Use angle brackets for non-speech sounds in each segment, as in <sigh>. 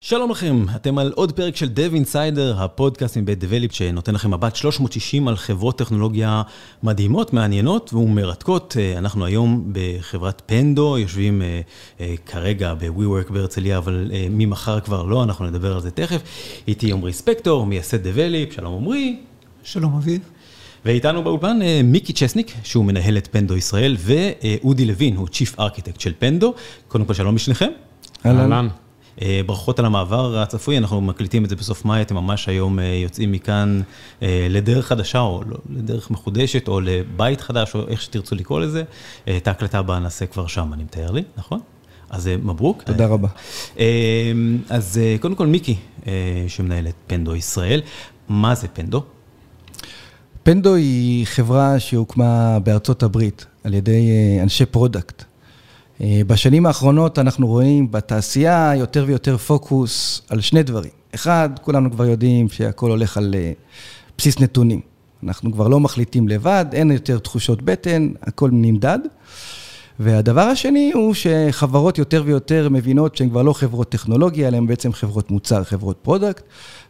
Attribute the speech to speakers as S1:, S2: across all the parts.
S1: שלום לכם, אתם על עוד פרק של Dev Insider, הפודקאסט מבית Develop שנותן לכם מבט 360 על חברות טכנולוגיה מדהימות, מעניינות ומרתקות. אנחנו היום בחברת פנדו, יושבים כרגע ב-WeWork בהרצליה, אבל ממחר כבר לא, אנחנו נדבר על זה תכף. איתי עמרי ספקטור, מייסד Develop, שלום עמרי.
S2: שלום אביב.
S1: ואיתנו באולפן מיקי צ'סניק, שהוא מנהל את פנדו ישראל, ואודי לוין, הוא Chief Architect של פנדו. קודם כל, שלום בשניכם.
S2: אהלן.
S1: ברכות על המעבר הצפוי, אנחנו מקליטים את זה בסוף מאי, אתם ממש היום יוצאים מכאן לדרך חדשה, או לדרך מחודשת, או לבית חדש, או איך שתרצו לקרוא לזה. את ההקלטה הבאה נעשה כבר שם, אני מתאר לי, נכון? אז מברוק.
S2: תודה רבה.
S1: אז קודם כל, מיקי, שמנהל את Pendo ישראל, מה זה Pendo?
S2: Pendo היא חברה שהוקמה בארצות הברית על ידי אנשי product. בשנים האחרונות אנחנו רואים בתעשייה יותר ויותר פוקוס על שני דברים. אחד, כולנו כבר יודעים שהכל הולך על בסיס נתונים. אנחנו כבר לא מחליטים לבד, אין יותר תחושות בטן, הכל נמדד. והדבר השני הוא שחברות יותר ויותר מבינות שהן כבר לא חברות טכנולוגיה, אלא הן בעצם חברות מוצר, חברות product.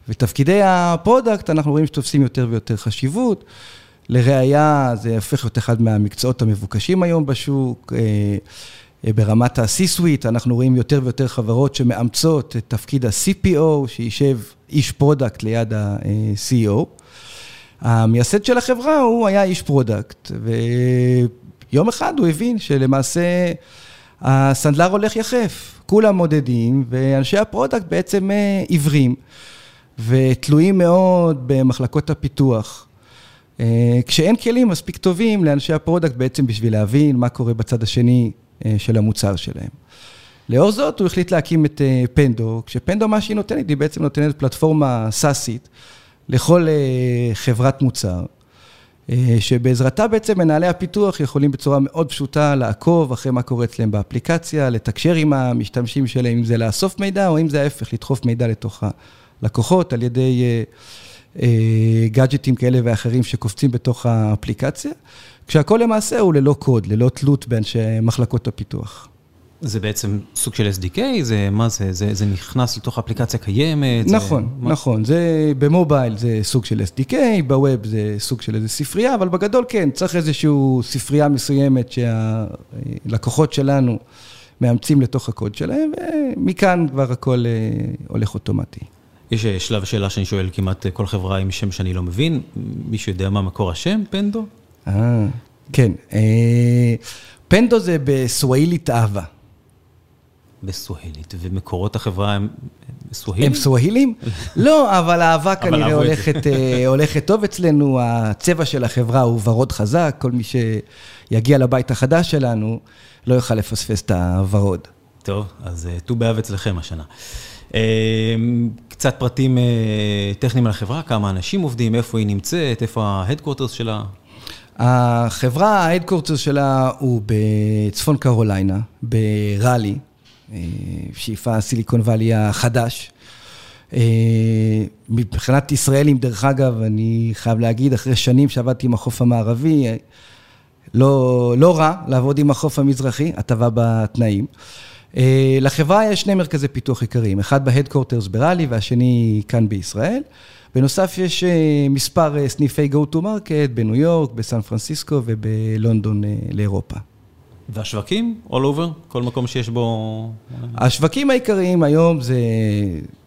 S2: ותפקידי ה product, אנחנו רואים שתופסים יותר ויותר חשיבות. לראיה, זה הופך להיות אחד מהמקצועות המבוקשים היום בשוק. ברמת ה-C-Suite, אנחנו רואים יותר ויותר חברות שמאמצות את תפקיד ה-CPO, שישב איש product ליד ה-CEO. המייסד של החברה הוא היה איש product, ויום אחד הוא הבין שלמעשה הסנדלר הולך יחף. כולם מודדים, ואנשי ה product בעצם עיוורים, ותלויים מאוד במחלקות הפיתוח. כשאין כלים מספיק טובים לאנשי ה product בעצם בשביל להבין מה קורה בצד השני של המוצר שלהם. לאור זאת, הוא החליט להקים את פנדו, כשפנדו מה שהיא נותנת, היא בעצם נותנת פלטפורמה סאסית לכל חברת מוצר, שבעזרתה בעצם מנהלי הפיתוח יכולים בצורה מאוד פשוטה לעקוב אחרי מה קורה אצלם באפליקציה, לתקשר עם המשתמשים שלהם, אם זה לאסוף מידע, או אם זה ההפך, לדחוף מידע לתוך הלקוחות על ידי גאדג'טים כאלה ואחרים שקופצים בתוך האפליקציה. כשהכל למעשה הוא ללא קוד, ללא תלות באנשי מחלקות הפיתוח.
S1: זה בעצם סוג של SDK? זה, מה זה? זה, זה נכנס לתוך אפליקציה קיימת?
S2: נכון,
S1: זה,
S2: נכון. זה, במובייל זה סוג של SDK, בווב זה סוג של איזו ספרייה, אבל בגדול כן, צריך איזושהי ספרייה מסוימת שהלקוחות שלנו מאמצים לתוך הקוד שלהם, ומכאן כבר הכל הולך אוטומטי.
S1: יש שלב שאלה שאני שואל כמעט כל חברה עם שם שאני לא מבין, מישהו יודע מה מקור השם, פנדו?
S2: אה, כן. פנדו זה בסווהילית אהבה.
S1: בסווהילית, ומקורות החברה הם סווהילים?
S2: הם סווהילים? <laughs> לא, אבל האהבה כנראה הולכת טוב אצלנו, הצבע של החברה הוא ורוד חזק, כל מי שיגיע לבית החדש שלנו לא יוכל לפספס את הוורוד.
S1: טוב, אז ט"ו באב אצלכם השנה. קצת פרטים טכניים על החברה, כמה אנשים עובדים, איפה היא נמצאת, איפה ה headquarters שלה?
S2: החברה, ה headquarters שלה הוא בצפון קרוליינה, בראלי, שהיא הסיליקון ואלי החדש. מבחינת ישראלים, דרך אגב, אני חייב להגיד, אחרי שנים שעבדתי עם החוף המערבי, לא, לא רע לעבוד עם החוף המזרחי, הטבה בתנאים. לחברה יש שני מרכזי פיתוח עיקריים, אחד ב headquarters בראלי והשני כאן בישראל. בנוסף, יש מספר סניפי go-to-market בניו יורק, בסן פרנסיסקו ובלונדון לאירופה.
S1: והשווקים? All over? כל מקום שיש בו...
S2: השווקים העיקריים היום זה,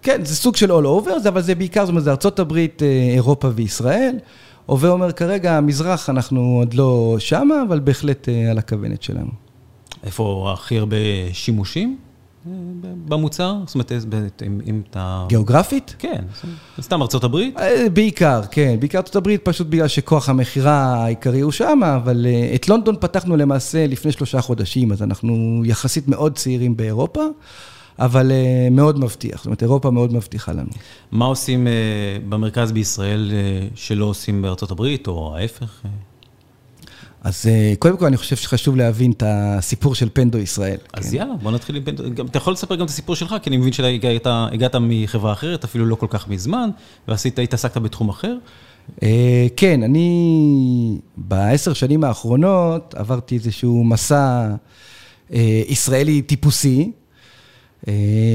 S2: כן, זה סוג של all over, אבל זה בעיקר, זאת אומרת, ארצות הברית, אירופה וישראל. הווה אומר כרגע, המזרח, אנחנו עוד לא שמה, אבל בהחלט על הכוונת שלנו.
S1: איפה הכי הרבה שימושים במוצר? זאת אומרת, אם אתה...
S2: גיאוגרפית?
S1: כן, סתם ארצות הברית?
S2: בעיקר, כן. בעיקר ארצות הברית, פשוט בגלל שכוח המכירה העיקרי הוא שם, אבל את לונדון פתחנו למעשה לפני שלושה חודשים, אז אנחנו יחסית מאוד צעירים באירופה, אבל מאוד מבטיח. זאת אומרת, אירופה מאוד מבטיחה לנו.
S1: מה עושים במרכז בישראל שלא עושים בארצות הברית, או ההפך?
S2: אז אה, קודם כל אני חושב שחשוב להבין את הסיפור של פנדו ישראל.
S1: אז כן. יאללה, בוא נתחיל עם פנדו. אתה יכול לספר גם את הסיפור שלך, כי אני מבין שהגעת מחברה אחרת, אפילו לא כל כך מזמן, ועשית, התעסקת בתחום אחר.
S2: אה, כן, אני בעשר שנים האחרונות עברתי איזשהו מסע אה, ישראלי טיפוסי. אה,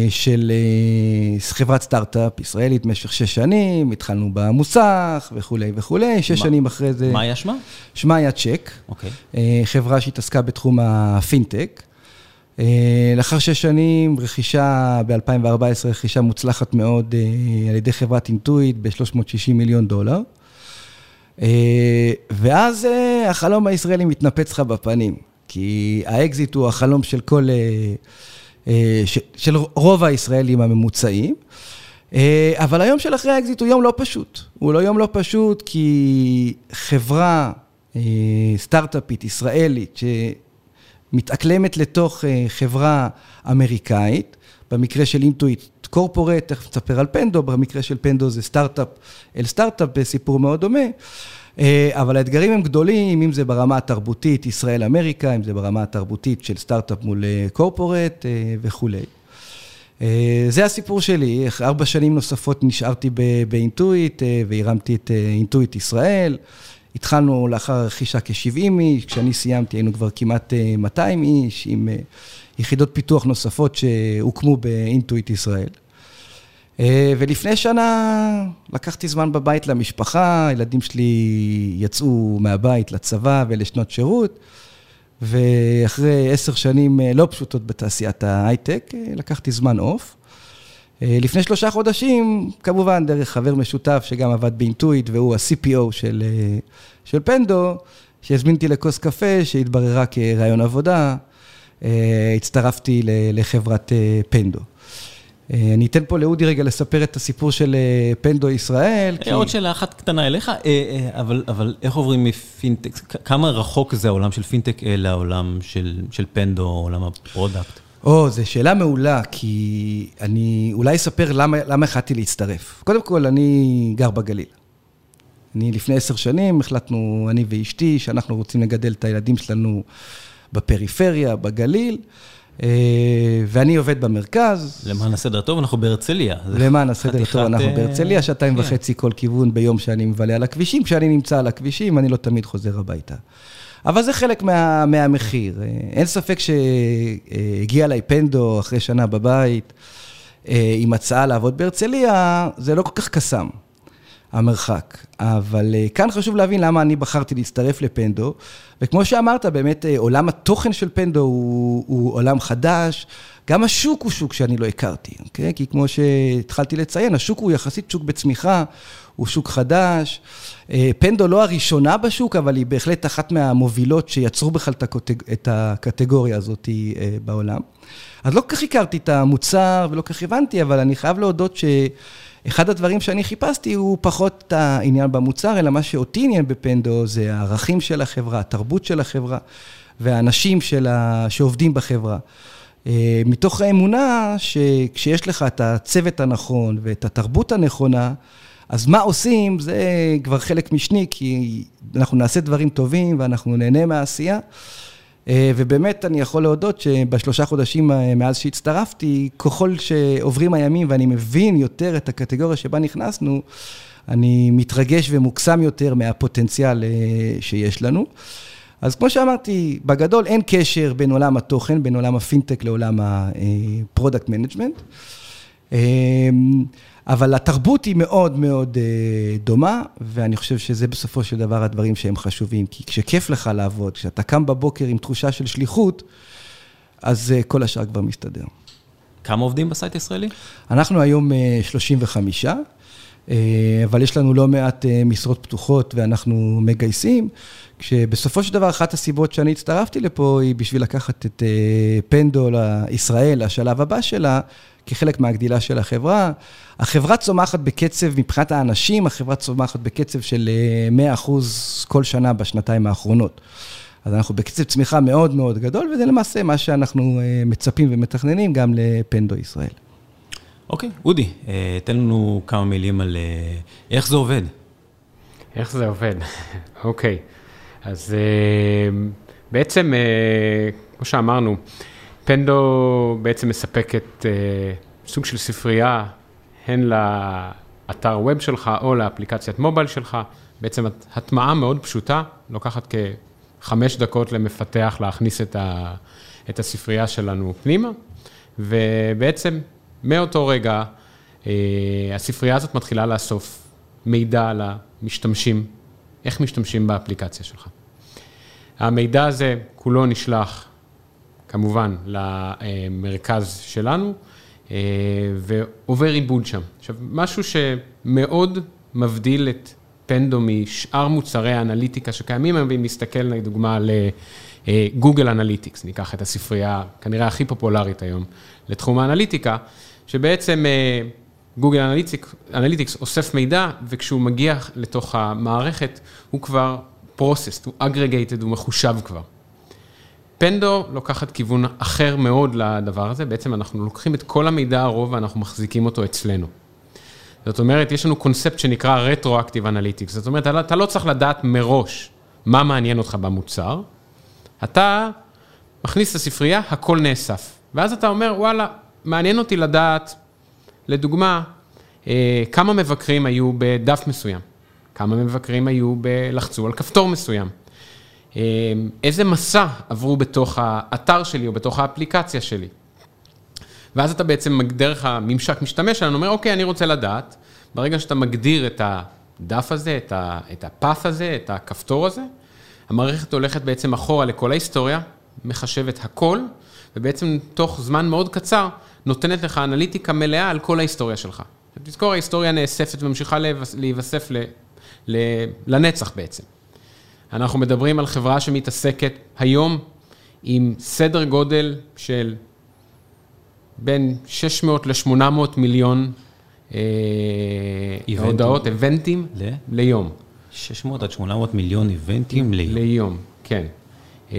S2: של אה, חברת סטארט-אפ ישראלית במשך שש שנים, התחלנו במוסך וכולי וכולי, שש שנים אחרי זה...
S1: מה היה שמה?
S2: שמה היה צ'ק,
S1: אוקיי.
S2: אה, חברה שהתעסקה בתחום הפינטק. לאחר שש שנים, רכישה ב-2014, רכישה מוצלחת מאוד על ידי חברת אינטואיט ב-360 מיליון דולר. ואז החלום הישראלי מתנפץ לך בפנים, כי האקזיט הוא החלום של כל... אה, של רוב הישראלים הממוצעים. אה, אבל היום של אחרי האקזיט הוא יום לא פשוט. הוא לא יום לא פשוט כי חברה אה, סטארט-אפית ישראלית שמתאקלמת לתוך חברה אמריקאית, במקרה של אינטואיט קורפורט, תכף נספר על פנדו, במקרה של פנדו זה סטארט-אפ אל סטארט-אפ בסיפור מאוד דומה. אה, אבל האתגרים הם גדולים, אם זה ברמה התרבותית, ישראל-אמריקה, אם זה ברמה התרבותית של סטארט-אפ מול קורפורט אה, וכולי. אה, זה הסיפור שלי, ארבע שנים נוספות נשארתי באינטואיט והרמתי את אינטואיט ישראל. התחלנו לאחר רכישה כ-70 איש, כשאני סיימתי היינו כבר כמעט 200 איש, עם יחידות פיתוח נוספות שהוקמו באינטואיט ישראל. אה, ולפני שנה לקחתי זמן בבית למשפחה, הילדים שלי יצאו מהבית לצבא ולשנות שירות, ואחרי עשר שנים אה, לא פשוטות בתעשיית ההייטק, אה, לקחתי זמן אוף. לפני שלושה חודשים, כמובן דרך חבר משותף שגם עבד באינטואיט, והוא ה-CPO של, של פנדו, שהזמין אותי לכוס קפה, שהתבררה כריאיון עבודה, הצטרפתי לחברת פנדו. אה, אני אתן פה לאודי רגע לספר את הסיפור של אה, פנדו ישראל.
S1: כי... עוד שאלה אחת קטנה אליך, אה, אבל, אבל איך עוברים מפינטק, כמה רחוק זה העולם של פינטק אל העולם של, של פנדו, עולם ה product?
S2: או, זו שאלה מעולה, כי אני אולי אספר למה, למה החלטתי להצטרף. קודם כל, אני גר בגליל. אני לפני עשר שנים החלטנו, אני ואשתי, שאנחנו רוצים לגדל את הילדים שלנו בפריפריה, בגליל. אה, ואני עובד במרכז.
S1: למען הסדר הטוב, אנחנו בהרצליה.
S2: למען הסדר הטוב, אנחנו אה, בהרצליה, שעתיים כן. וחצי כל כיוון ביום שאני מבלה על הכבישים. כשאני נמצא על הכבישים, אני לא תמיד חוזר הביתה. אבל זה חלק מה, מהמחיר. אה, אין ספק שהגיע אליי פנדו אחרי שנה בבית, עם הצעה לעבוד בהרצליה, זה לא כל כך קסם. המרחק. אבל אה, כאן חשוב להבין למה אני בחרתי להצטרף לפנדו, וכמו שאמרת, באמת אה, עולם התוכן של פנדו הוא, הוא עולם חדש, גם השוק הוא שוק שאני לא הכרתי, אוקיי? כי כמו שהתחלתי לציין, השוק הוא יחסית שוק בצמיחה, הוא שוק חדש. אה, פנדו לא הראשונה בשוק, אבל היא בהחלט אחת מהמובילות שיצרו בכלל את הקטגוריה הזאת בעולם. אז לא כל כך הכרתי את המוצר ולא כל כך הבנתי, אבל אני חייב להודות ש... אחד הדברים שאני חיפשתי הוא פחות את העניין במוצר, אלא מה שאותי עניין בפנדו זה הערכים של החברה, התרבות של החברה והאנשים ה... שעובדים בחברה. אה, מתוך האמונה שכשיש לך את הצוות הנכון ואת התרבות הנכונה, אז מה עושים זה כבר חלק משני, כי אנחנו נעשה דברים טובים ואנחנו נהנה מהעשייה. אה, ובאמת, אני יכול להודות שבשלושה חודשים אה, מאז שהצטרפתי, ככל שעוברים הימים ואני מבין יותר את הקטגוריה שבה נכנסנו, אני מתרגש ומוקסם יותר מהפוטנציאל אה, שיש לנו. אז כמו שאמרתי, בגדול אין קשר בין עולם התוכן, בין עולם הפינטק לעולם ה product management. אבל התרבות היא מאוד מאוד אה, דומה, ואני חושב שזה בסופו של דבר הדברים שהם חשובים. כי כשכיף לך לעבוד, כשאתה קם בבוקר עם תחושה של שליחות, אז אה, כל השאר כבר מסתדר.
S1: כמה עובדים בסייט הישראלי?
S2: אנחנו היום 35, אה, אבל יש לנו לא מעט משרות פתוחות ואנחנו מגייסים, כשבסופו של דבר אחת הסיבות שאני הצטרפתי לפה היא בשביל לקחת את פנדו לישראל, השלב הבא שלה, כחלק מהגדילה של החברה. החברה צומחת בקצב, מבחינת האנשים, החברה צומחת בקצב של 100% אה, כל שנה בשנתיים האחרונות. אז אנחנו בקצב צמיחה מאוד מאוד גדול, וזה למעשה מה שאנחנו אה, מצפים ומתכננים גם לפנדו ישראל.
S1: אוקיי, אודי, אה, תן לנו כמה מילים על איך זה עובד.
S3: איך זה עובד, <laughs> אוקיי. אז בעצם, כמו שאמרנו, פנדו בעצם מספקת סוג של ספרייה, הן לאתר ווב שלך או לאפליקציית מובייל שלך, בעצם הטמעה מאוד פשוטה, לוקחת כחמש דקות למפתח להכניס את, ה, את הספרייה שלנו פנימה, ובעצם מאותו רגע אה, הספרייה הזאת מתחילה לאסוף מידע על המשתמשים, איך משתמשים באפליקציה שלך. המידע הזה כולו נשלח כמובן למרכז שלנו, אה, ועובר עיבוד שם. עכשיו, משהו שמאוד מבדיל את פנדו משאר מוצרי האנליטיקה שקיימים היום, ואם נסתכל לדוגמה על גוגל אנליטיקס, ניקח את הספרייה כנראה הכי פופולרית היום לתחום האנליטיקה, שבעצם גוגל אנליטיקס אוסף מידע, וכשהוא מגיע לתוך המערכת, הוא כבר processed, הוא aggregated, הוא מחושב כבר. פנדו לוקחת כיוון אחר מאוד לדבר הזה, בעצם אנחנו לוקחים את כל המידע הרוב ואנחנו מחזיקים אותו אצלנו. זאת אומרת, יש לנו קונספט שנקרא Retroactive Analytics, זאת אומרת, אתה לא צריך לדעת מראש מה מעניין אותך במוצר, אתה מכניס לספרייה, הכל נאסף. ואז אתה אומר, וואלה, מעניין אותי לדעת, לדוגמה, אה, כמה מבקרים היו בדף מסוים, כמה מבקרים היו בלחצו על כפתור מסוים. אמ, איזה מסע עברו בתוך האתר שלי או בתוך האפליקציה שלי. ואז אתה בעצם, דרך הממשק משתמש שלנו, אומר, אוקיי, אני רוצה לדעת, ברגע שאתה מגדיר את הדף הזה, את הפס הזה, את הכפתור הזה, המערכת הולכת בעצם אחורה לכל ההיסטוריה, מחשבת הכל, ובעצם תוך זמן מאוד קצר, נותנת לך אנליטיקה מלאה על כל ההיסטוריה שלך. תזכור, ההיסטוריה נאספת וממשיכה להיווסף לנצח בעצם. אנחנו מדברים על חברה שמתעסקת היום עם סדר גודל של בין 600 ל-800 מיליון אה, הודעות, איבנטים, ל? ליום.
S1: 600 עד 800 מיליון איבנטים ליום.
S3: ליום, כן. אה,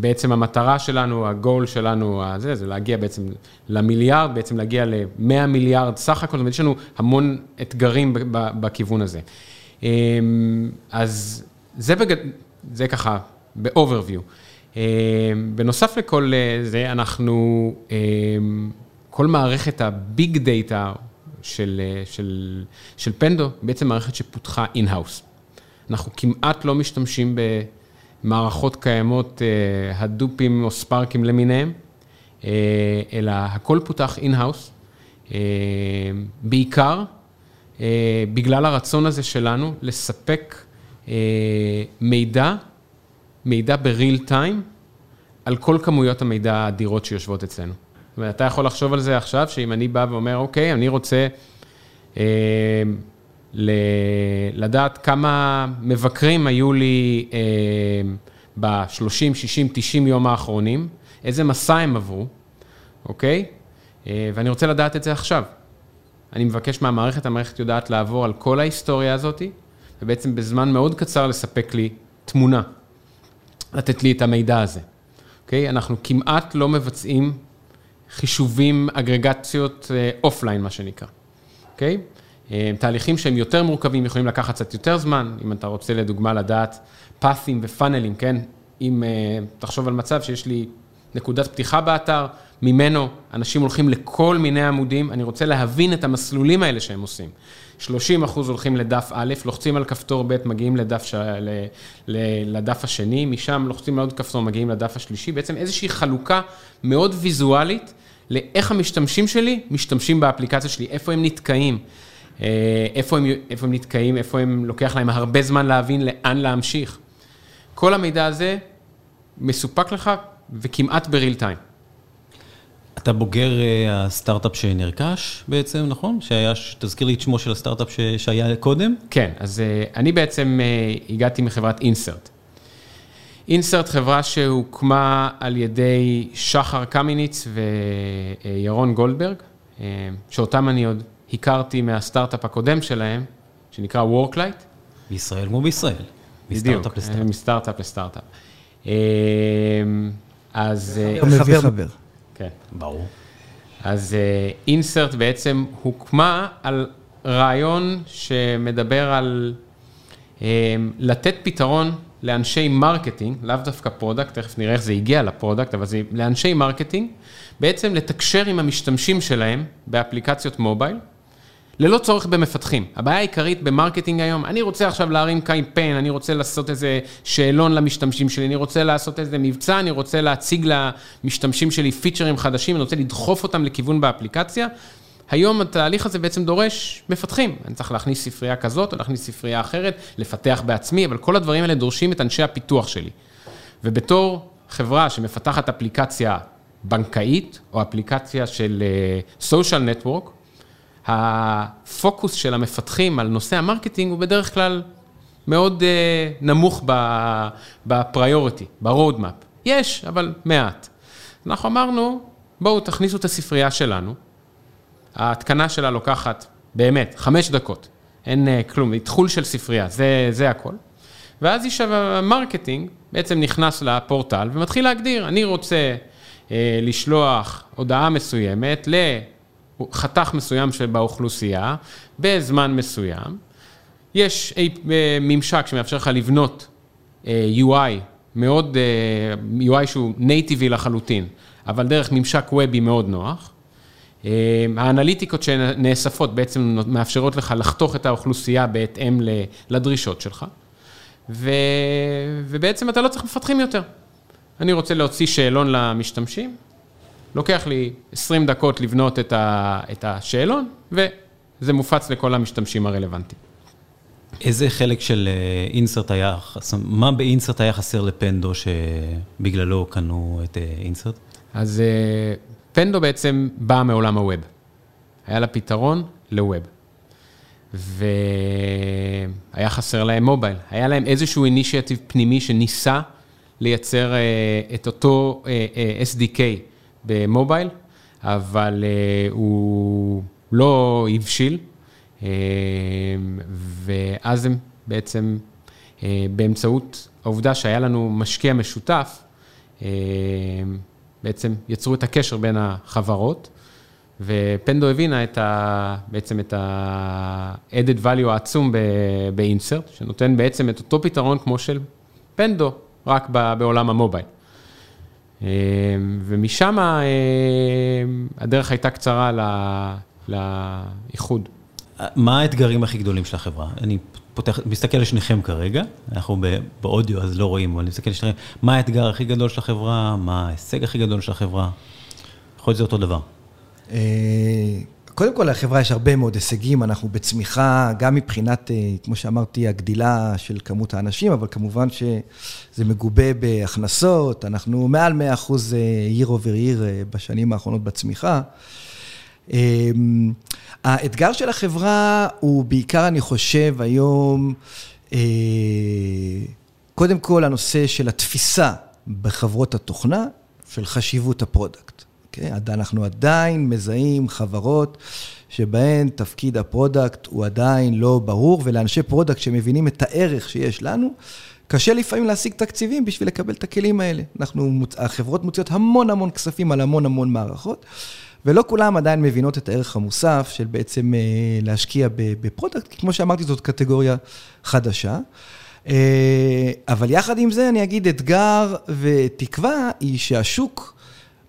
S3: בעצם המטרה שלנו, הגול שלנו, הזה, זה להגיע בעצם למיליארד, בעצם להגיע ל-100 מיליארד סך הכל, זאת אומרת, יש לנו המון אתגרים בכיוון הזה. אה, אז זה, בגד... זה ככה, ב-overview. אה, בנוסף לכל זה, אנחנו, כל מערכת הביג דאטה של, של, של פנדו, בעצם מערכת שפותחה in-house. אנחנו כמעט לא משתמשים במערכות קיימות, הדופים או ספארקים למיניהם, אלא הכל פותח in-house, בעיקר בגלל הרצון הזה שלנו לספק אה, מידע, מידע ב real time, על כל כמויות המידע האדירות שיושבות אצלנו. זאת אומרת, אתה יכול לחשוב על זה עכשיו, שאם אני בא ואומר, אוקיי, אני רוצה אה, לדעת כמה מבקרים היו לי אה, ב-30, 60, 90 יום האחרונים, איזה מסע הם עברו, אוקיי? אה, ואני רוצה לדעת את זה עכשיו. אני מבקש מהמערכת, המערכת יודעת לעבור על כל ההיסטוריה הזאתי, ובעצם בזמן מאוד קצר לספק לי תמונה, לתת לי את המידע הזה. אוקיי? אנחנו כמעט לא מבצעים חישובים, אגרגציות אופליין, מה שנקרא. אוקיי? אה, תהליכים שהם יותר מורכבים, יכולים לקחת קצת יותר זמן, אם אתה רוצה לדוגמה לדעת פאת'ים ופאנלים, כן? אם uh, תחשוב על מצב שיש לי נקודת פתיחה באתר, ממנו אנשים הולכים לכל מיני עמודים, אני רוצה להבין את המסלולים האלה שהם עושים. 30 אחוז הולכים לדף א', לוחצים על כפתור ב', מגיעים לדף, ש... ל... ל... לדף השני, משם לוחצים על עוד כפתור, מגיעים לדף השלישי, בעצם איזושהי חלוקה מאוד ויזואלית לאיך המשתמשים שלי משתמשים באפליקציה שלי, איפה הם נתקעים, אה, איפה הם, איפה הם נתקעים, איפה הם, לוקח להם הרבה זמן להבין לאן להמשיך. כל המידע הזה מסופק לך וכמעט בריל טיים.
S1: אתה בוגר אה, הסטארט-אפ שנרכש בעצם, נכון? שהיה, תזכיר לי את שמו של הסטארט-אפ שהיה קודם.
S3: כן, אז אה, אני בעצם אה, הגעתי מחברת אינסרט. אינסרט חברה שהוקמה על ידי שחר קמיניץ וירון גולדברג, שאותם אני עוד הכרתי מהסטארט-אפ הקודם שלהם, שנקרא Worklight.
S1: בישראל כמו בישראל.
S3: בדיוק, מסטארט-אפ לסטארט-אפ.
S2: אז... חבר חבר.
S3: כן. ברור. אז אינסרט בעצם הוקמה על רעיון שמדבר על לתת פתרון לאנשי marketing, לאו דווקא product, תכף נראה איך זה הגיע ל product, אבל זה לאנשי marketing, בעצם לתקשר עם המשתמשים שלהם באפליקציות מובייל, ללא צורך במפתחים. הבעיה העיקרית ב marketing היום, אני רוצה עכשיו להרים קמפיין, אני רוצה לעשות איזה שאלון למשתמשים שלי, אני רוצה לעשות איזה מבצע, אני רוצה להציג למשתמשים שלי פיצ'רים חדשים, אני רוצה לדחוף אותם לכיוון באפליקציה. היום התהליך הזה בעצם דורש מפתחים. אני צריך להכניס ספרייה כזאת או להכניס ספרייה אחרת, לפתח בעצמי, אבל כל הדברים האלה דורשים את אנשי הפיתוח שלי. ובתור חברה שמפתחת אפליקציה בנקאית, או אפליקציה של social אה, network, הפוקוס של המפתחים על נושא ה marketing הוא בדרך כלל מאוד אה, נמוך ב priority, ב roadmap. יש, אבל מעט. אנחנו אמרנו, בואו תכניסו את הספרייה שלנו, ההתקנה שלה לוקחת באמת חמש דקות, אין אה, כלום, איתחול של ספרייה, זה, זה הכל. ואז איש ה marketing בעצם נכנס לפורטל ומתחיל להגדיר, אני רוצה אה, לשלוח הודעה מסוימת לחתך מסוים שבאוכלוסייה, בזמן מסוים. יש uh, ממשק שמאפשר לך לבנות uh, UI, מאוד, uh, UI שהוא נייטיבי לחלוטין, אבל דרך ממשק וובי מאוד נוח. האנליטיקות שנאספות בעצם מאפשרות לך לחתוך את האוכלוסייה בהתאם לדרישות שלך, ו... ובעצם אתה לא צריך מפתחים יותר. אני רוצה להוציא שאלון למשתמשים, לוקח לי 20 דקות לבנות את, ה... את השאלון, וזה מופץ לכל המשתמשים הרלוונטיים.
S1: איזה חלק של אינסרט היה, מה באינסרט היה חסר לפנדו שבגללו קנו את אינסרט?
S3: אז פנדו בעצם באה מעולם הווב. היה לה פתרון לווב. והיה חסר להם מובייל. היה להם איזשהו אינישייטיב פנימי שניסה לייצר את אותו SDK במובייל, אבל הוא לא הבשיל, ואז הם בעצם, באמצעות העובדה שהיה לנו משקיע משותף, בעצם יצרו את הקשר בין החברות, ופנדו הבינה את ה, בעצם את ה-added value העצום באינסרט, שנותן בעצם את אותו פתרון כמו של פנדו, רק בעולם המובייל. ומשם הדרך הייתה קצרה לאיחוד.
S1: מה האתגרים הכי גדולים של החברה? אני פותח, מסתכל על שניכם כרגע, אנחנו באודיו אז לא רואים, אבל אני מסתכל על שניכם, מה האתגר הכי גדול של החברה, מה ההישג הכי גדול של החברה? יכול להיות זה אותו דבר.
S2: קודם כל, לחברה יש הרבה מאוד הישגים, אנחנו בצמיחה, גם מבחינת, כמו שאמרתי, הגדילה של כמות האנשים, אבל כמובן שזה מגובה בהכנסות, אנחנו מעל 100 אחוז year over year בשנים האחרונות בצמיחה. האתגר של החברה הוא בעיקר, אני חושב, היום, קודם כל הנושא של התפיסה בחברות התוכנה, של חשיבות ה product. אנחנו עדיין מזהים חברות שבהן תפקיד ה product הוא עדיין לא ברור, ולאנשי product שמבינים את הערך שיש לנו, קשה לפעמים להשיג תקציבים בשביל לקבל את הכלים האלה. אנחנו, החברות מוציאות המון המון כספים על המון המון מערכות. ולא כולם עדיין מבינות את הערך המוסף של בעצם להשקיע ב product, כי כמו שאמרתי, זאת קטגוריה חדשה. אבל יחד עם זה, אני אגיד, אתגר ותקווה היא שהשוק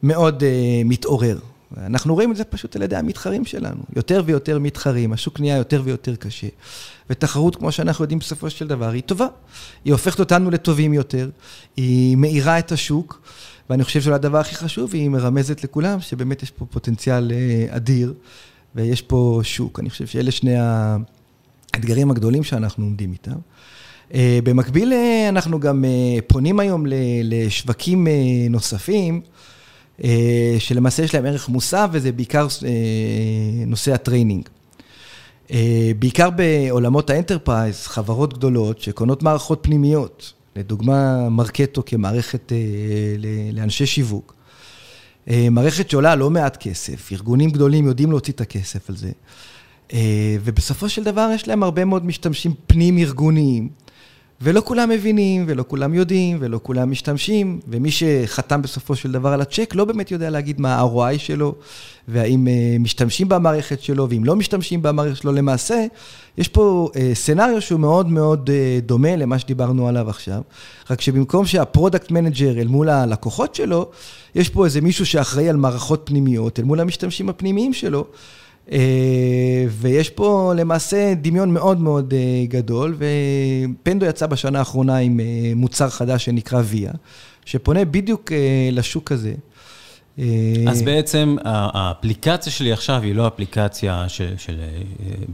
S2: מאוד מתעורר. אנחנו רואים את זה פשוט על ידי המתחרים שלנו. יותר ויותר מתחרים, השוק נהיה יותר ויותר קשה. ותחרות, כמו שאנחנו יודעים בסופו של דבר, היא טובה. היא הופכת אותנו לטובים יותר, היא מאירה את השוק. ואני חושב שאולי הדבר הכי חשוב, היא מרמזת לכולם שבאמת יש פה פוטנציאל אדיר, ויש פה שוק. אני חושב שאלה שני האתגרים הגדולים שאנחנו עומדים איתם. במקביל, אנחנו גם פונים היום לשווקים נוספים, שלמעשה יש להם ערך מוסף, וזה בעיקר נושא ה training. בעיקר בעולמות ה enterprise, חברות גדולות שקונות מערכות פנימיות. לדוגמה, Marketo כמערכת לאנשי שיווק. מערכת שעולה לא מעט כסף, ארגונים גדולים יודעים להוציא את הכסף על זה. ובסופו של דבר יש להם הרבה מאוד משתמשים פנים ארגוניים, ולא כולם מבינים, ולא כולם יודעים, ולא כולם משתמשים, ומי שחתם בסופו של דבר על הצ'ק לא באמת יודע להגיד מה ה-ROI שלו, והאם אה, משתמשים במערכת שלו, ואם לא משתמשים במערכת שלו למעשה, יש פה אה, scenario שהוא מאוד מאוד אה, דומה למה שדיברנו עליו עכשיו, רק שבמקום שה product manager אל מול הלקוחות שלו, יש פה איזה מישהו שאחראי על מערכות פנימיות אל מול המשתמשים הפנימיים שלו. אה, ויש פה למעשה דמיון מאוד מאוד אה, גדול, ו Pendo יצא בשנה האחרונה עם אה, מוצר חדש שנקרא ויה, שפונה בדיוק לשוק הזה.
S1: אז בעצם האפליקציה שלי עכשיו היא לא אפליקציה של, של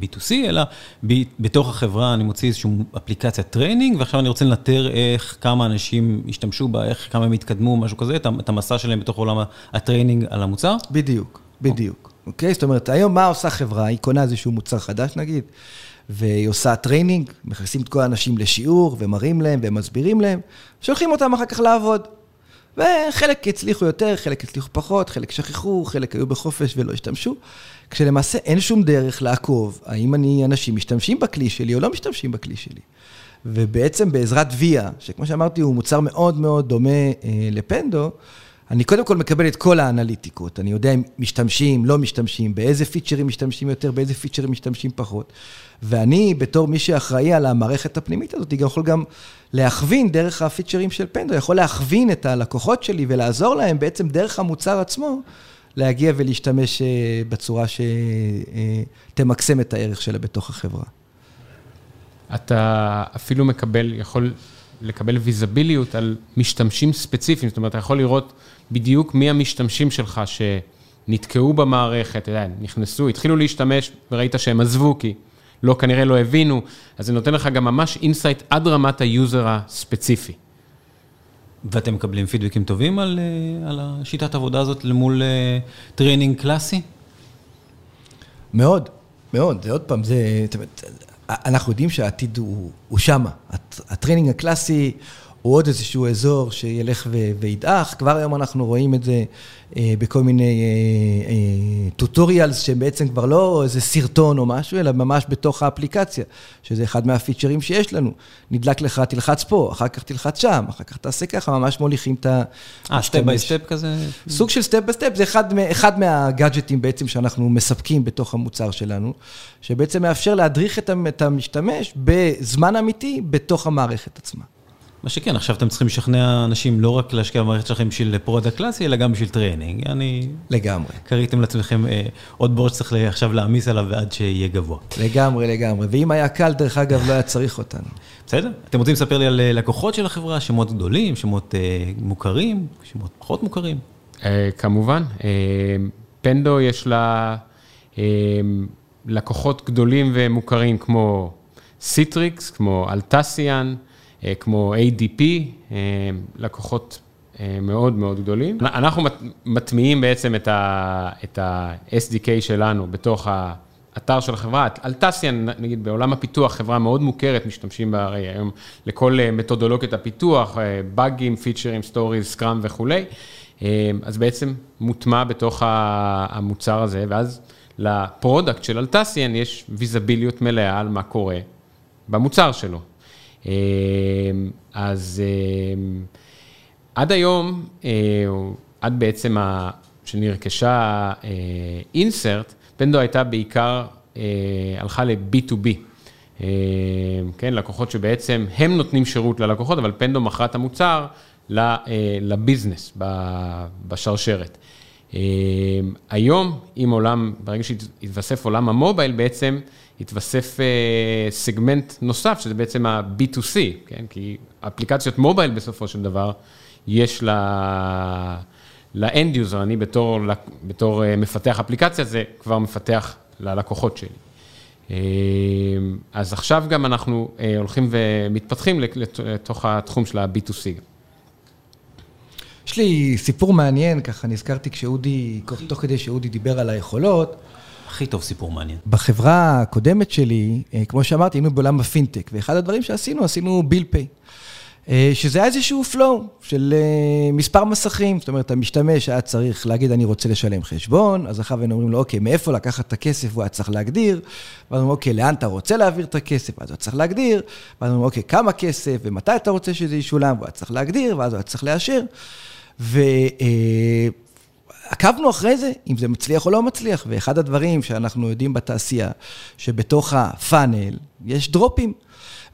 S1: B2C, אלא ב, בתוך החברה אני מוציא איזושהי אפליקציה training, ועכשיו אני רוצה לנטר איך כמה אנשים ישתמשו בה, איך כמה הם יתקדמו, משהו כזה, את המסע שלהם בתוך עולם ה training על המוצר?
S2: בדיוק, בדיוק. אוקיי? זאת אומרת, היום מה עושה חברה? היא קונה איזשהו מוצר חדש נגיד, והיא עושה training, מכניסים את כל האנשים לשיעור, ומראים להם, ומסבירים להם, שולחים אותם אחר כך לעבוד. וחלק הצליחו יותר, חלק הצליחו פחות, חלק שכחו, חלק היו בחופש ולא השתמשו. כשלמעשה אין שום דרך לעקוב האם אני, אנשים משתמשים בכלי שלי או לא משתמשים בכלי שלי. ובעצם בעזרת ויה, שכמו שאמרתי, הוא מוצר מאוד מאוד דומה אה, לפנדו, אני קודם כל מקבל את כל האנליטיקות, אני יודע אם משתמשים, לא משתמשים, באיזה פיצ'רים משתמשים יותר, באיזה פיצ'רים משתמשים פחות. ואני, בתור מי שאחראי על המערכת הפנימית הזאת, גם יכול גם להכווין דרך הפיצ'רים של פנדו, יכול להכווין את הלקוחות שלי ולעזור להם בעצם דרך המוצר עצמו, להגיע ולהשתמש אה, בצורה שתמקסם את הערך שלה בתוך החברה.
S3: אתה אפילו מקבל, יכול לקבל ויזביליות על משתמשים ספציפיים, זאת אומרת, אתה יכול לראות בדיוק מי המשתמשים שלך שנתקעו במערכת, אתה יודע, נכנסו, התחילו להשתמש וראית שהם עזבו כי לא, כנראה לא הבינו, אז זה נותן לך גם ממש insight עד רמת ה user הספציפי.
S1: ואתם מקבלים פידבקים טובים על, אה, על השיטת העבודה הזאת למול training אה, קלאסי?
S2: מאוד, מאוד. זה עוד פעם, זה... אנחנו יודעים שהעתיד הוא, הוא שמה. ה training הקלאסי הוא עוד איזשהו אזור שילך וידעך. כבר היום אנחנו רואים את זה אה, בכל מיני tutorials, אה, אה, שהם בעצם כבר לא איזה סרטון או משהו, אלא ממש בתוך האפליקציה, שזה אחד מהפיצ'רים שיש לנו. נדלק לך, תלחץ פה, אחר כך תלחץ שם, אחר כך תעשה ככה, ממש מוליכים את ה...
S1: אה, step by step כזה?
S2: סוג של step by step, זה אחד, אחד מהגאדג'טים בעצם שאנחנו מספקים בתוך המוצר שלנו, שבעצם מאפשר להדריך את המשתמש בזמן אמיתי בתוך המערכת עצמה.
S1: מה שכן, עכשיו אתם צריכים לשכנע אנשים לא רק להשקיע במערכת שלכם בשביל product קלאסי, אלא גם בשביל training. אני...
S2: לגמרי.
S1: כריתם לעצמכם אה, עוד בור שצריך עכשיו להעמיס עליו ועד שיהיה גבוה.
S2: לגמרי, לגמרי. ואם היה קל, דרך אגב, לא היה צריך אותנו.
S1: בסדר. אתם רוצים לספר לי על אה, לקוחות של החברה, שמות גדולים, שמות אה, מוכרים, שמות פחות מוכרים?
S3: אה, כמובן. אה, Pendo יש לה אה, לקוחות גדולים ומוכרים כמו Citrix, כמו Atlassian. אה, כמו ADP, אה, לקוחות אה, מאוד מאוד גדולים. אנחנו מטמיעים בעצם את ה-SDK שלנו בתוך האתר של החברה. Atlassian, נגיד בעולם הפיתוח, חברה מאוד מוכרת, משתמשים בה הרי היום לכל מתודולוגיות הפיתוח, באגים, פיצ'רים, stories, scrum וכולי. אז בעצם מוטמע בתוך המוצר הזה, ואז ל product של Atlassian יש ויזביליות מלאה על מה קורה במוצר שלו. אמ, אז אמ, עד היום, אה, עד בעצם שנרכשה אינסרט, פנדו הייתה בעיקר, אה, הלכה ל-B2B. אמ, כן, לקוחות שבעצם הם נותנים שירות ללקוחות, אבל פנדו מכרה את המוצר אה, לביזנס בשרשרת. היום, עם עולם, ברגע שהתווסף עולם המובייל, בעצם התווסף אה, סגמנט נוסף, שזה בעצם ה-B2C, כן? כי אפליקציות מובייל בסופו של דבר, יש ל-end user, אני בתור, בתור אה, מפתח אפליקציה, זה כבר מפתח ללקוחות שלי. אה, אז עכשיו גם אנחנו הולכים ומתפתחים לתוך התחום של ה-B2C.
S2: יש לי סיפור מעניין, ככה נזכרתי כשאודי, תוך כדי שאודי דיבר על היכולות.
S1: הכי טוב סיפור מעניין.
S2: בחברה הקודמת שלי, אה, כמו שאמרתי, היינו בעולם הפינטק, ואחד הדברים שעשינו, עשינו ביל פיי. אה, שזה היה איזשהו flow של אה, מספר מסכים, זאת אומרת, המשתמש היה צריך להגיד, אני רוצה לשלם חשבון, אז אחר היינו אומרים לו, אוקיי, מאיפה לקחת את הכסף, הוא היה צריך להגדיר, ואז אומרים, אוקיי, לאן אתה רוצה להעביר את הכסף, ואז הוא צריך להגדיר, ואז אומרים, אוקיי, כמה כסף, ומתי אתה רוצה שזה ישולם, והוא היה צריך להגדיר, ואז הוא היה צריך לאשר. ועקבנו אחרי זה, אם זה מצליח או לא מצליח, ואחד הדברים שאנחנו יודעים בתעשייה, שבתוך הפאנל יש דרופים.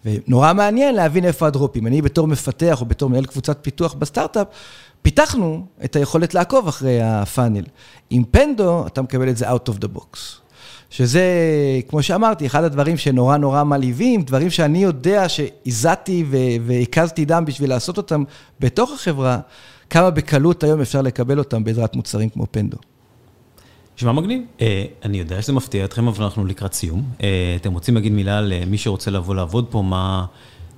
S2: ונורא מעניין להבין איפה הדרופים. אני בתור מפתח או בתור מנהל קבוצת פיתוח בסטארט-אפ, פיתחנו את היכולת לעקוב אחרי הפאנל. עם פנדו, אתה מקבל את זה out of the box. שזה, כמו שאמרתי, אחד הדברים שנורא נורא מלהיבים, דברים שאני יודע שהזעתי והקזתי דם בשביל לעשות אותם בתוך החברה, כמה בקלות היום אפשר לקבל אותם בעזרת מוצרים כמו פנדו.
S1: נשמע מגניב. אה, אני יודע שזה מפתיע אתכם, אבל אנחנו לקראת סיום. אה, אתם רוצים להגיד מילה למי שרוצה לבוא לעבוד פה, מה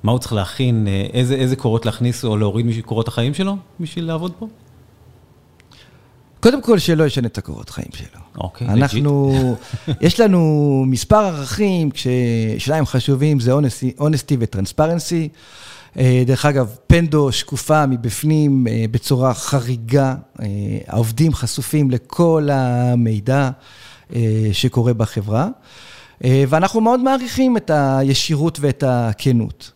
S1: מה הוא צריך להכין, אה, איזה איזה קורות להכניס או להוריד מקורות החיים שלו בשביל לעבוד פה?
S2: קודם כל, שלא ישנה את הקורות חיים שלו.
S1: אוקיי,
S2: אנחנו, <laughs> יש לנו מספר ערכים, כששניים חשובים זה honesty וטרנספרנסי. אה, דרך אגב, פנדו שקופה מבפנים אה, בצורה חריגה, אה, העובדים חשופים לכל המידע שקורה בחברה, ואנחנו מאוד מעריכים את הישירות ואת הכנות.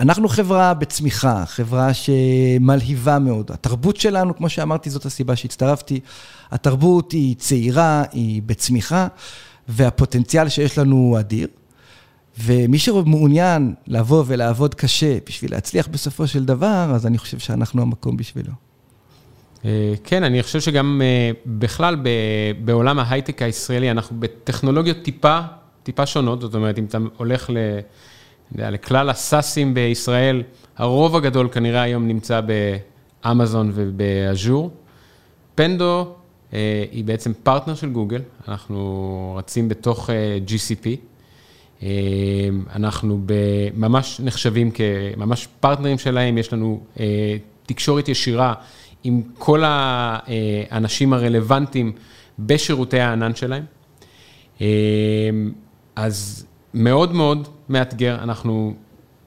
S2: אנחנו חברה בצמיחה, חברה שמלהיבה מאוד. התרבות שלנו, כמו שאמרתי, זאת הסיבה שהצטרפתי, התרבות היא צעירה, היא בצמיחה, והפוטנציאל שיש לנו הוא אדיר. ומי שמעוניין לבוא ולעבוד קשה בשביל להצליח בסופו של דבר, אז אני חושב שאנחנו המקום בשבילו.
S3: אה, כן, אני חושב שגם אה, בכלל בעולם ההייטק הישראלי, אנחנו בטכנולוגיות טיפה, טיפה שונות, זאת אומרת, אם אתה הולך ל, לכלל הסאסים בישראל, הרוב הגדול כנראה היום נמצא באמזון ובאז'ור. פנדו אה, היא בעצם פרטנר של גוגל, אנחנו רצים בתוך GCP. אמ, אנחנו ממש נחשבים כממש פרטנרים שלהם, יש לנו אה, תקשורת ישירה עם כל האנשים הרלוונטיים בשירותי הענן שלהם. אמ, אז מאוד מאוד מאתגר, אנחנו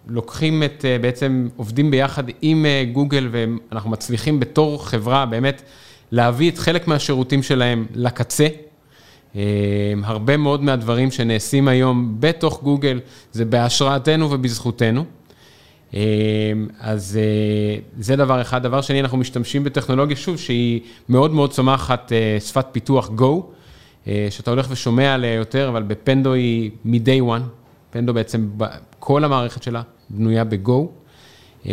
S3: לוקחים את, אה, בעצם עובדים ביחד עם אה, גוגל ואנחנו מצליחים בתור חברה באמת להביא את חלק מהשירותים שלהם לקצה. אמ, הרבה מאוד מהדברים שנעשים היום בתוך גוגל זה בהשראתנו ובזכותנו. אמ, אז אה, זה דבר אחד. דבר שני, אנחנו משתמשים בטכנולוגיה, שוב, שהיא מאוד מאוד צומחת, אה, שפת פיתוח Go, אה, שאתה הולך ושומע עליה יותר, אבל בפנדו היא מ-day one. פנדו בעצם, כל המערכת שלה בנויה ב-Go. אמ,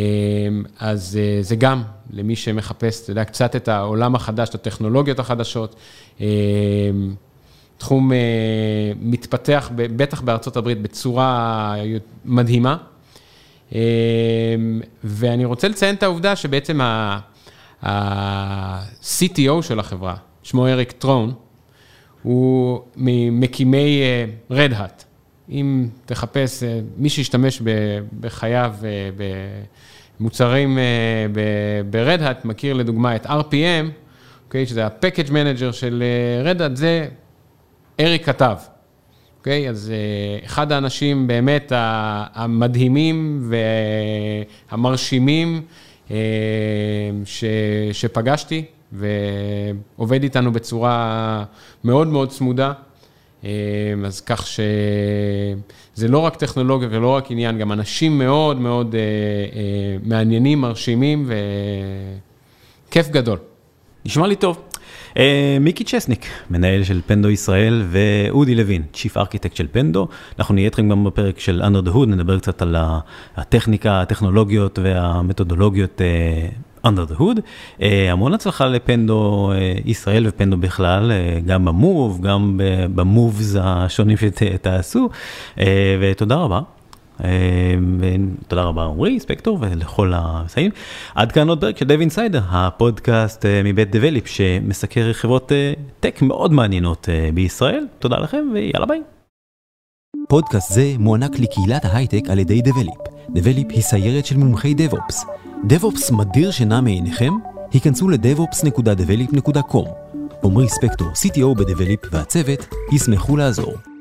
S3: אז זה גם למי שמחפש, אתה יודע, קצת את העולם החדש, את הטכנולוגיות החדשות. תחום uh, מתפתח, בטח בארצות הברית, בצורה מדהימה. Uh, ואני רוצה לציין את העובדה שבעצם ה-CTO של החברה, שמו אריק טרון, הוא ממקימי Red Hat. אם תחפש, מי שישתמש בחייו במוצרים ב-Red Hat, מכיר לדוגמה את RPM, אוקיי? שזה ה-Package Manager של Red זה אריק כתב, אוקיי? אז אה, אחד האנשים באמת המדהימים והמרשימים אה, ש, שפגשתי, ועובד איתנו בצורה מאוד מאוד צמודה. אה, אז כך שזה לא רק טכנולוגיה ולא רק עניין, גם אנשים מאוד מאוד מעניינים, מרשימים וכיף גדול.
S1: נשמע לי טוב. אה, מיקי צ'סניק, מנהל של פנדו ישראל, ואודי לוין, צ'יפ ארכיטקט של פנדו. אנחנו נהיה איתכם גם בפרק של under the hood, נדבר קצת על הטכניקה, הטכנולוגיות והמתודולוגיות אה, under the hood. אה, המון הצלחה ל Pendo ישראל ו Pendo בכלל, גם ב move, גם ב moves השונים שתעשו, ותודה רבה. אה, ותודה רבה עמרי, ספקטור ולכל המסייעים. עד כאן עוד פרק של Dev Insider, הפודקאסט אה, מבית דבליפ שמסקר חברות אה, tech מאוד מעניינות בישראל. תודה לכם ויאללה ביי.
S4: פודקאסט זה מוענק לקהילת ההייטק על ידי דבליפ. דבליפ היא סיירת של מומחי דב-אופס. דב-אופס מדיר שינה מעיניכם? היכנסו ל-devops.develop.com. עמרי ספקטור, CTO בדבליפ והצוות, ישמחו לעזור.